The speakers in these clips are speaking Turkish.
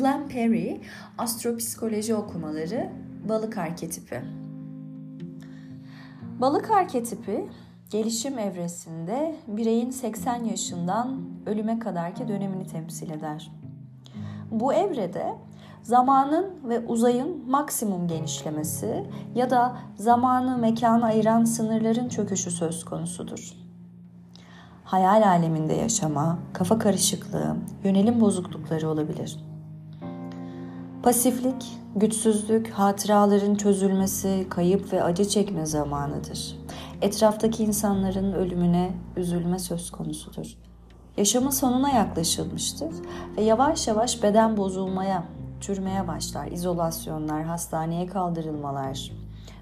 Glenn Perry, Astropsikoloji okumaları, balık arketipi. Balık arketipi, gelişim evresinde bireyin 80 yaşından ölüme kadarki dönemini temsil eder. Bu evrede zamanın ve uzayın maksimum genişlemesi ya da zamanı mekana ayıran sınırların çöküşü söz konusudur. Hayal aleminde yaşama, kafa karışıklığı, yönelim bozuklukları olabilir. Pasiflik, güçsüzlük, hatıraların çözülmesi, kayıp ve acı çekme zamanıdır. Etraftaki insanların ölümüne üzülme söz konusudur. Yaşamın sonuna yaklaşılmıştır ve yavaş yavaş beden bozulmaya, çürümeye başlar. İzolasyonlar, hastaneye kaldırılmalar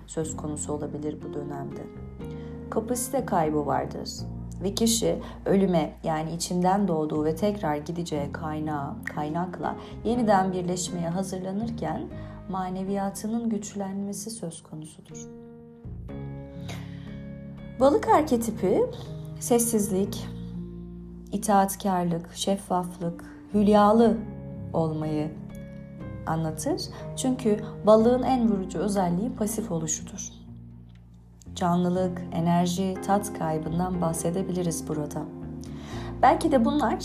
söz konusu olabilir bu dönemde. Kapasite kaybı vardır ve kişi ölüme yani içinden doğduğu ve tekrar gideceği kaynağı, kaynakla yeniden birleşmeye hazırlanırken maneviyatının güçlenmesi söz konusudur. Balık arketipi sessizlik, itaatkarlık, şeffaflık, hülyalı olmayı anlatır. Çünkü balığın en vurucu özelliği pasif oluşudur. Canlılık, enerji, tat kaybından bahsedebiliriz burada. Belki de bunlar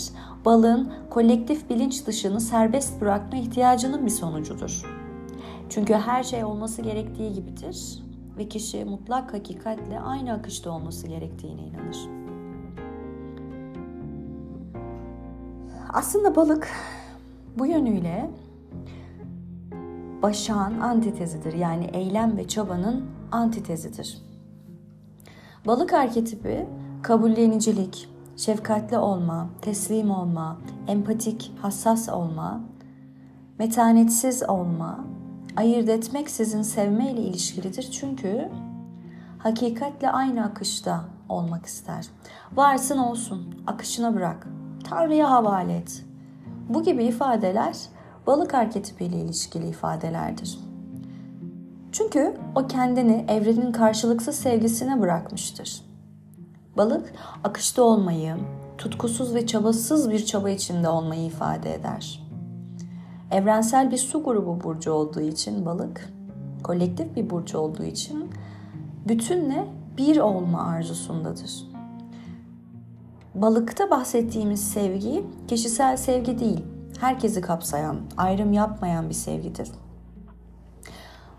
balığın kolektif bilinç dışını serbest bırakma ihtiyacının bir sonucudur. Çünkü her şey olması gerektiği gibidir ve kişi mutlak hakikatle aynı akışta olması gerektiğine inanır. Aslında balık bu yönüyle başağın antitezidir. Yani eylem ve çabanın antitezidir. Balık arketipi kabullenicilik, şefkatli olma, teslim olma, empatik, hassas olma, metanetsiz olma, ayırt etmeksizin sevme ile ilişkilidir. Çünkü hakikatle aynı akışta olmak ister. Varsın olsun, akışına bırak, Tanrı'ya havale et. Bu gibi ifadeler balık arketipiyle ilişkili ifadelerdir. Çünkü o kendini evrenin karşılıksız sevgisine bırakmıştır. Balık akışta olmayı, tutkusuz ve çabasız bir çaba içinde olmayı ifade eder. Evrensel bir su grubu burcu olduğu için balık, kolektif bir burcu olduğu için bütünle bir olma arzusundadır. Balıkta bahsettiğimiz sevgi kişisel sevgi değil, herkesi kapsayan, ayrım yapmayan bir sevgidir.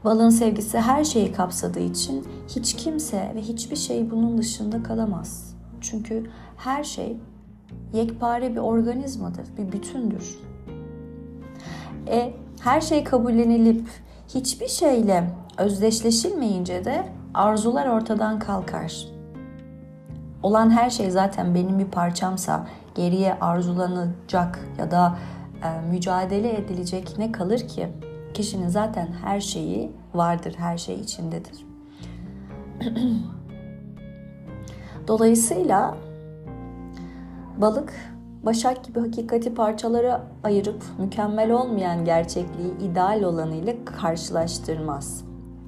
Balığın sevgisi her şeyi kapsadığı için hiç kimse ve hiçbir şey bunun dışında kalamaz. Çünkü her şey yekpare bir organizmadır, bir bütündür. E her şey kabullenilip hiçbir şeyle özdeşleşilmeyince de arzular ortadan kalkar. Olan her şey zaten benim bir parçamsa geriye arzulanacak ya da e, mücadele edilecek ne kalır ki? Kişinin zaten her şeyi vardır, her şey içindedir. Dolayısıyla balık başak gibi hakikati parçalara ayırıp mükemmel olmayan gerçekliği ideal olanıyla karşılaştırmaz.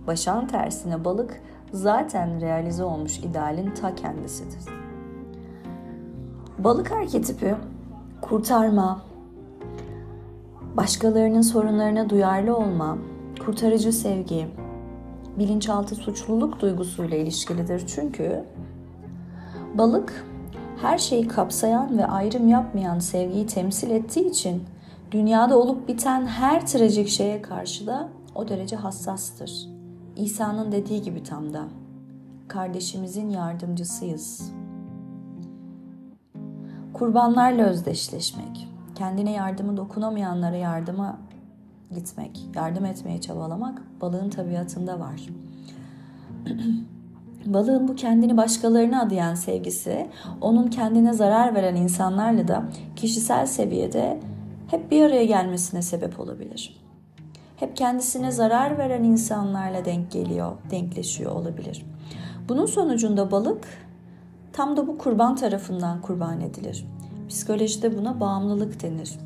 Başağın tersine balık zaten realize olmuş idealin ta kendisidir. Balık arketipi kurtarma, başkalarının sorunlarına duyarlı olma, kurtarıcı sevgi, bilinçaltı suçluluk duygusuyla ilişkilidir. Çünkü balık her şeyi kapsayan ve ayrım yapmayan sevgiyi temsil ettiği için dünyada olup biten her trajik şeye karşı da o derece hassastır. İsa'nın dediği gibi tam da kardeşimizin yardımcısıyız. Kurbanlarla özdeşleşmek, kendine yardımı dokunamayanlara yardıma gitmek, yardım etmeye çabalamak balığın tabiatında var. Balığın bu kendini başkalarına adayan sevgisi, onun kendine zarar veren insanlarla da kişisel seviyede hep bir araya gelmesine sebep olabilir. Hep kendisine zarar veren insanlarla denk geliyor, denkleşiyor olabilir. Bunun sonucunda balık tam da bu kurban tarafından kurban edilir. Psikolojide buna bağımlılık denir.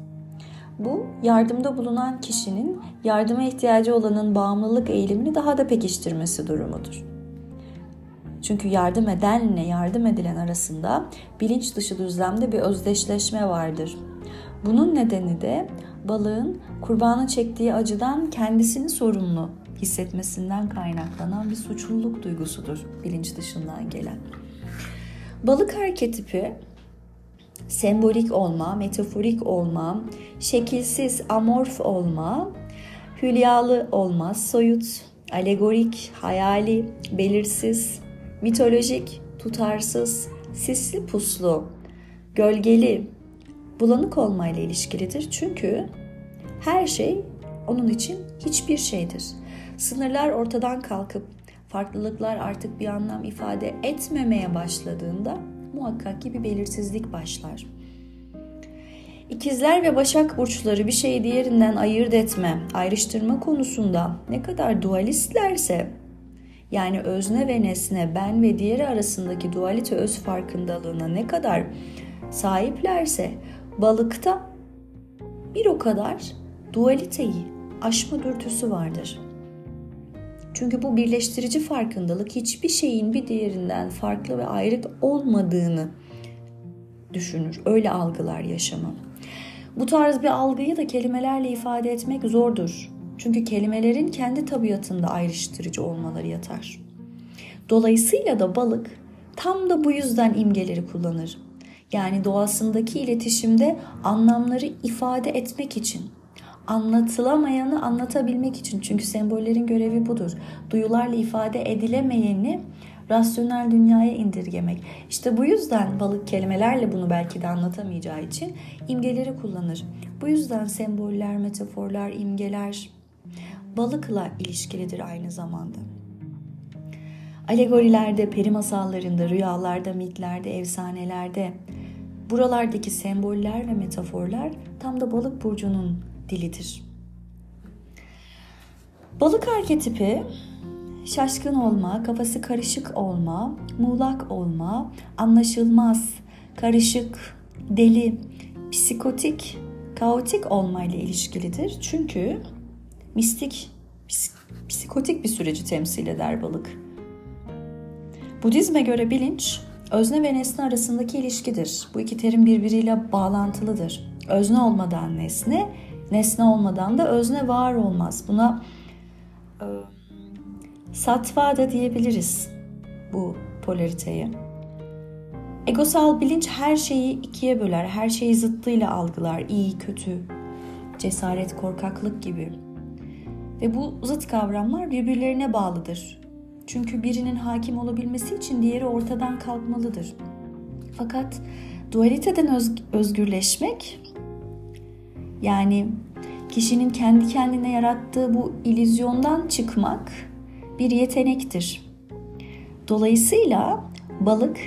Bu yardımda bulunan kişinin yardıma ihtiyacı olanın bağımlılık eğilimini daha da pekiştirmesi durumudur. Çünkü yardım edenle yardım edilen arasında bilinç dışı düzlemde bir özdeşleşme vardır. Bunun nedeni de balığın kurbanın çektiği acıdan kendisini sorumlu hissetmesinden kaynaklanan bir suçluluk duygusudur bilinç dışından gelen. Balık arketipi sembolik olma, metaforik olma, şekilsiz, amorf olma, hülyalı olma, soyut, alegorik, hayali, belirsiz, mitolojik, tutarsız, sisli puslu, gölgeli, bulanık olmayla ilişkilidir. Çünkü her şey onun için hiçbir şeydir. Sınırlar ortadan kalkıp farklılıklar artık bir anlam ifade etmemeye başladığında muhakkak ki bir belirsizlik başlar. İkizler ve Başak burçları bir şeyi diğerinden ayırt etme, ayrıştırma konusunda ne kadar dualistlerse yani özne ve nesne, ben ve diğeri arasındaki dualite öz farkındalığına ne kadar sahiplerse balıkta bir o kadar dualiteyi aşma dürtüsü vardır. Çünkü bu birleştirici farkındalık hiçbir şeyin bir diğerinden farklı ve ayrık olmadığını düşünür. Öyle algılar yaşamı. Bu tarz bir algıyı da kelimelerle ifade etmek zordur. Çünkü kelimelerin kendi tabiatında ayrıştırıcı olmaları yatar. Dolayısıyla da balık tam da bu yüzden imgeleri kullanır. Yani doğasındaki iletişimde anlamları ifade etmek için anlatılamayanı anlatabilmek için. Çünkü sembollerin görevi budur. Duyularla ifade edilemeyeni rasyonel dünyaya indirgemek. İşte bu yüzden balık kelimelerle bunu belki de anlatamayacağı için imgeleri kullanır. Bu yüzden semboller, metaforlar, imgeler balıkla ilişkilidir aynı zamanda. Alegorilerde, peri masallarında, rüyalarda, mitlerde, efsanelerde buralardaki semboller ve metaforlar tam da balık burcunun dilidir. Balık arketipi şaşkın olma, kafası karışık olma, muğlak olma, anlaşılmaz, karışık, deli, psikotik, kaotik olmayla ilişkilidir. Çünkü mistik, psikotik bir süreci temsil eder balık. Budizme göre bilinç, özne ve nesne arasındaki ilişkidir. Bu iki terim birbiriyle bağlantılıdır. Özne olmadan nesne, Nesne olmadan da özne var olmaz. Buna e, satva da diyebiliriz bu polariteye. Egosal bilinç her şeyi ikiye böler, her şeyi zıttıyla algılar, iyi, kötü, cesaret, korkaklık gibi. Ve bu zıt kavramlar birbirlerine bağlıdır. Çünkü birinin hakim olabilmesi için diğeri ortadan kalkmalıdır. Fakat dualiteden öz- özgürleşmek yani kişinin kendi kendine yarattığı bu ilizyondan çıkmak bir yetenektir. Dolayısıyla balık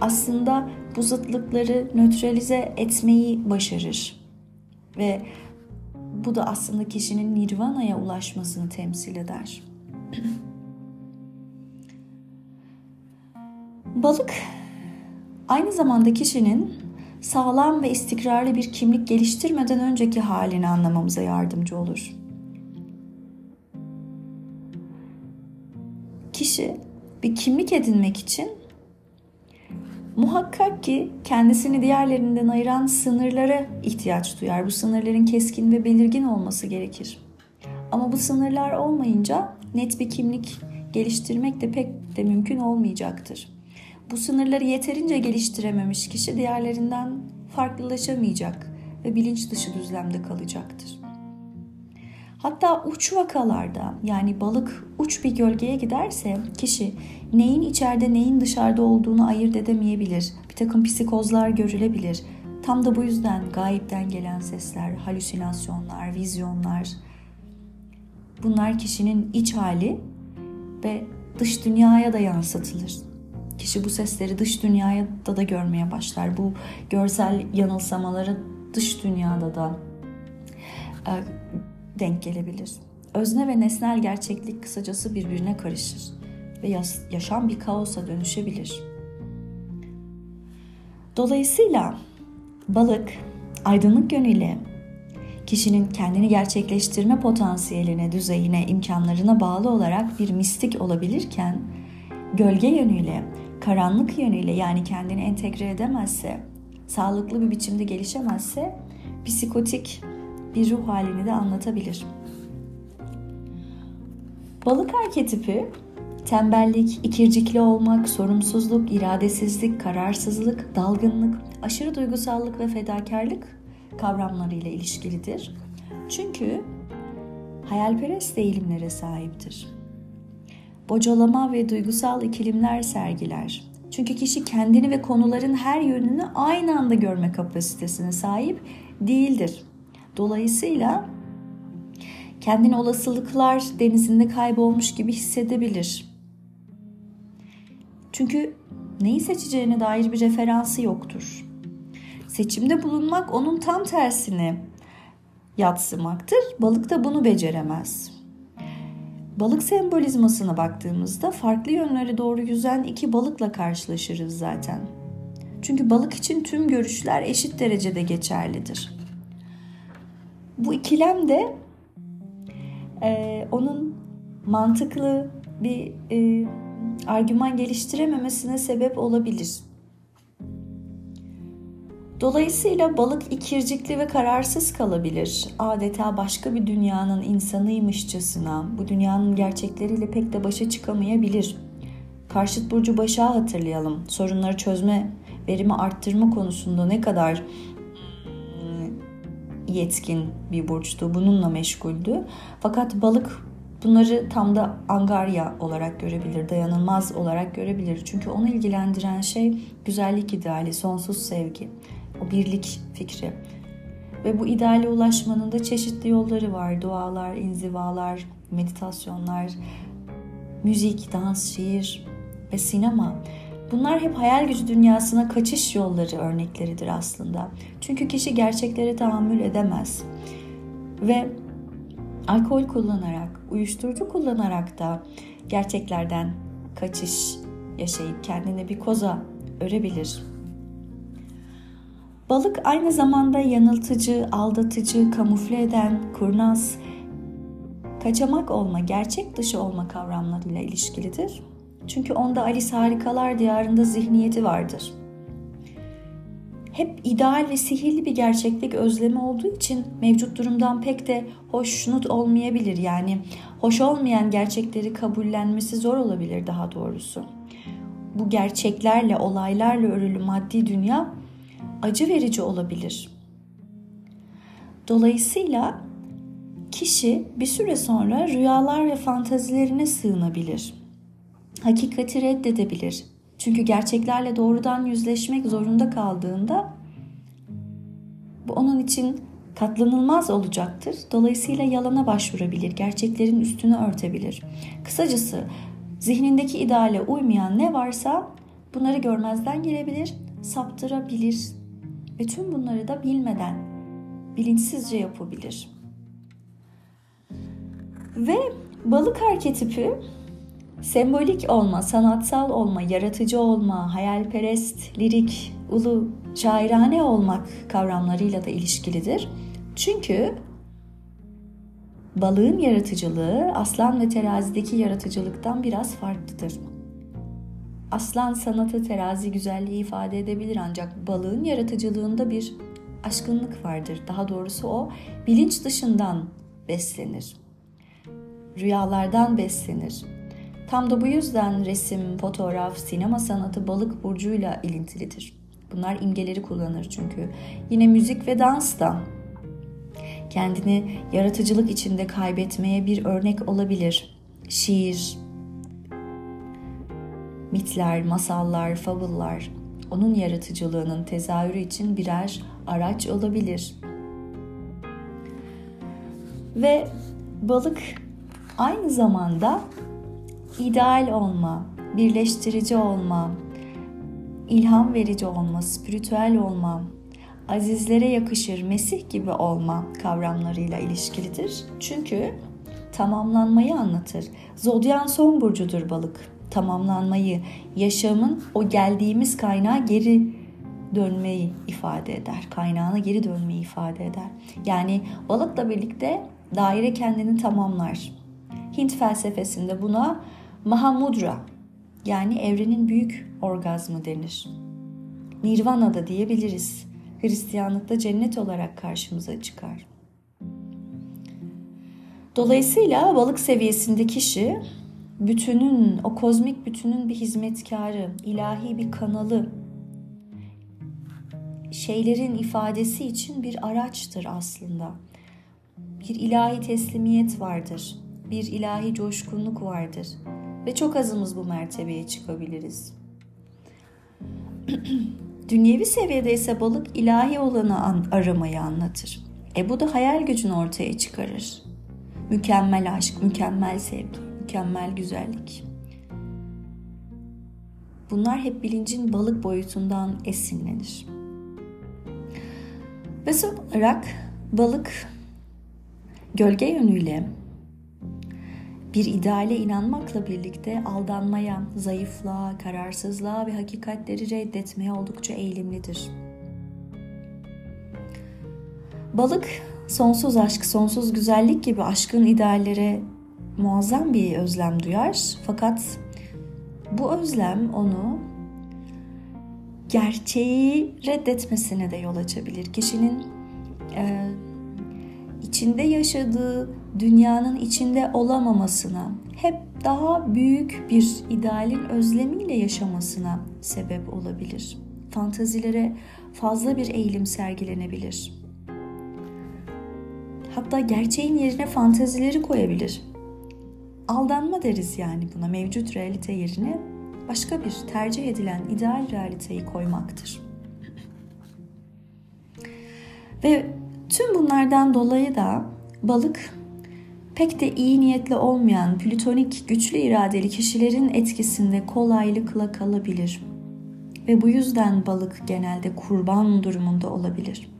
aslında bu zıtlıkları nötralize etmeyi başarır. Ve bu da aslında kişinin nirvana'ya ulaşmasını temsil eder. Balık aynı zamanda kişinin sağlam ve istikrarlı bir kimlik geliştirmeden önceki halini anlamamıza yardımcı olur. Kişi bir kimlik edinmek için muhakkak ki kendisini diğerlerinden ayıran sınırlara ihtiyaç duyar. Bu sınırların keskin ve belirgin olması gerekir. Ama bu sınırlar olmayınca net bir kimlik geliştirmek de pek de mümkün olmayacaktır. Bu sınırları yeterince geliştirememiş kişi diğerlerinden farklılaşamayacak ve bilinç dışı düzlemde kalacaktır. Hatta uç vakalarda yani balık uç bir gölgeye giderse kişi neyin içeride neyin dışarıda olduğunu ayırt edemeyebilir. Bir takım psikozlar görülebilir. Tam da bu yüzden gayipten gelen sesler, halüsinasyonlar, vizyonlar bunlar kişinin iç hali ve dış dünyaya da yansıtılır. Kişi bu sesleri dış dünyaya da da görmeye başlar. Bu görsel yanılsamaları dış dünyada da e, denk gelebilir. Özne ve nesnel gerçeklik kısacası birbirine karışır ve yaşam bir kaosa dönüşebilir. Dolayısıyla balık aydınlık yönüyle kişinin kendini gerçekleştirme potansiyeline, düzeyine, imkanlarına bağlı olarak bir mistik olabilirken gölge yönüyle karanlık yönüyle yani kendini entegre edemezse, sağlıklı bir biçimde gelişemezse psikotik, bir ruh halini de anlatabilir. Balık arketipi tembellik, ikircikli olmak, sorumsuzluk, iradesizlik, kararsızlık, dalgınlık, aşırı duygusallık ve fedakarlık kavramlarıyla ilişkilidir. Çünkü hayalperest eğilimlere sahiptir. Bocalama ve duygusal ikilimler sergiler. Çünkü kişi kendini ve konuların her yönünü aynı anda görme kapasitesine sahip değildir. Dolayısıyla kendini olasılıklar denizinde kaybolmuş gibi hissedebilir. Çünkü neyi seçeceğine dair bir referansı yoktur. Seçimde bulunmak onun tam tersini yatsımaktır. Balık da bunu beceremez. Balık sembolizmasına baktığımızda farklı yönlere doğru yüzen iki balıkla karşılaşırız zaten. Çünkü balık için tüm görüşler eşit derecede geçerlidir. Bu ikilem de e, onun mantıklı bir e, argüman geliştirememesine sebep olabilir. Dolayısıyla balık ikircikli ve kararsız kalabilir. Adeta başka bir dünyanın insanıymışçasına, bu dünyanın gerçekleriyle pek de başa çıkamayabilir. Karşıt burcu başa hatırlayalım. Sorunları çözme, verimi arttırma konusunda ne kadar yetkin bir burçtu. Bununla meşguldü. Fakat balık bunları tam da angarya olarak görebilir, dayanılmaz olarak görebilir. Çünkü onu ilgilendiren şey güzellik ideali, sonsuz sevgi, o birlik fikri. Ve bu ideale ulaşmanın da çeşitli yolları var. Dualar, inzivalar, meditasyonlar, müzik, dans, şiir ve sinema. Bunlar hep hayal gücü dünyasına kaçış yolları örnekleridir aslında. Çünkü kişi gerçeklere tahammül edemez. Ve alkol kullanarak, uyuşturucu kullanarak da gerçeklerden kaçış yaşayıp kendine bir koza örebilir. Balık aynı zamanda yanıltıcı, aldatıcı, kamufle eden, kurnaz, kaçamak olma, gerçek dışı olma kavramlarıyla ilişkilidir. Çünkü onda Alice Harikalar Diyarında zihniyeti vardır. Hep ideal ve sihirli bir gerçeklik özlemi olduğu için mevcut durumdan pek de hoşnut olmayabilir. Yani hoş olmayan gerçekleri kabullenmesi zor olabilir daha doğrusu. Bu gerçeklerle, olaylarla örülü maddi dünya acı verici olabilir. Dolayısıyla kişi bir süre sonra rüyalar ve fantazilerine sığınabilir hakikati reddedebilir. Çünkü gerçeklerle doğrudan yüzleşmek zorunda kaldığında bu onun için katlanılmaz olacaktır. Dolayısıyla yalana başvurabilir, gerçeklerin üstünü örtebilir. Kısacası zihnindeki ideale uymayan ne varsa bunları görmezden gelebilir, saptırabilir ve tüm bunları da bilmeden, bilinçsizce yapabilir. Ve balık arketipi Sembolik olma, sanatsal olma, yaratıcı olma, hayalperest, lirik, ulu, şairane olmak kavramlarıyla da ilişkilidir. Çünkü balığın yaratıcılığı aslan ve terazideki yaratıcılıktan biraz farklıdır. Aslan sanatı terazi güzelliği ifade edebilir ancak balığın yaratıcılığında bir aşkınlık vardır. Daha doğrusu o bilinç dışından beslenir. Rüyalardan beslenir Tam da bu yüzden resim, fotoğraf, sinema sanatı balık burcuyla ilintilidir. Bunlar imgeleri kullanır çünkü. Yine müzik ve dans da kendini yaratıcılık içinde kaybetmeye bir örnek olabilir. Şiir, mitler, masallar, fabullar onun yaratıcılığının tezahürü için birer araç olabilir. Ve balık aynı zamanda ideal olma, birleştirici olma, ilham verici olma, spiritüel olma, azizlere yakışır Mesih gibi olma kavramlarıyla ilişkilidir. Çünkü tamamlanmayı anlatır. Zodyan son burcudur balık. Tamamlanmayı, yaşamın o geldiğimiz kaynağa geri dönmeyi ifade eder. Kaynağına geri dönmeyi ifade eder. Yani balıkla birlikte daire kendini tamamlar. Hint felsefesinde buna Mahamudra yani evrenin büyük orgazmı denir. Nirvana da diyebiliriz. Hristiyanlıkta cennet olarak karşımıza çıkar. Dolayısıyla balık seviyesinde kişi bütünün, o kozmik bütünün bir hizmetkarı, ilahi bir kanalı, şeylerin ifadesi için bir araçtır aslında. Bir ilahi teslimiyet vardır. Bir ilahi coşkunluk vardır. Ve çok azımız bu mertebeye çıkabiliriz. Dünyevi seviyede ise balık ilahi olanı an, aramayı anlatır. E bu da hayal gücünü ortaya çıkarır. Mükemmel aşk, mükemmel sevgi, mükemmel güzellik. Bunlar hep bilincin balık boyutundan esinlenir. Ve son olarak balık gölge yönüyle bir ideale inanmakla birlikte aldanmaya, zayıflığa, kararsızlığa ve hakikatleri reddetmeye oldukça eğilimlidir. Balık sonsuz aşk, sonsuz güzellik gibi aşkın ideallere muazzam bir özlem duyar. Fakat bu özlem onu gerçeği reddetmesine de yol açabilir. Kişinin e, içinde yaşadığı dünyanın içinde olamamasına, hep daha büyük bir idealin özlemiyle yaşamasına sebep olabilir. Fantazilere fazla bir eğilim sergilenebilir. Hatta gerçeğin yerine fantazileri koyabilir. Aldanma deriz yani buna mevcut realite yerine başka bir tercih edilen ideal realiteyi koymaktır. Ve tüm bunlardan dolayı da balık pek de iyi niyetli olmayan plütonik güçlü iradeli kişilerin etkisinde kolaylıkla kalabilir. Ve bu yüzden balık genelde kurban durumunda olabilir.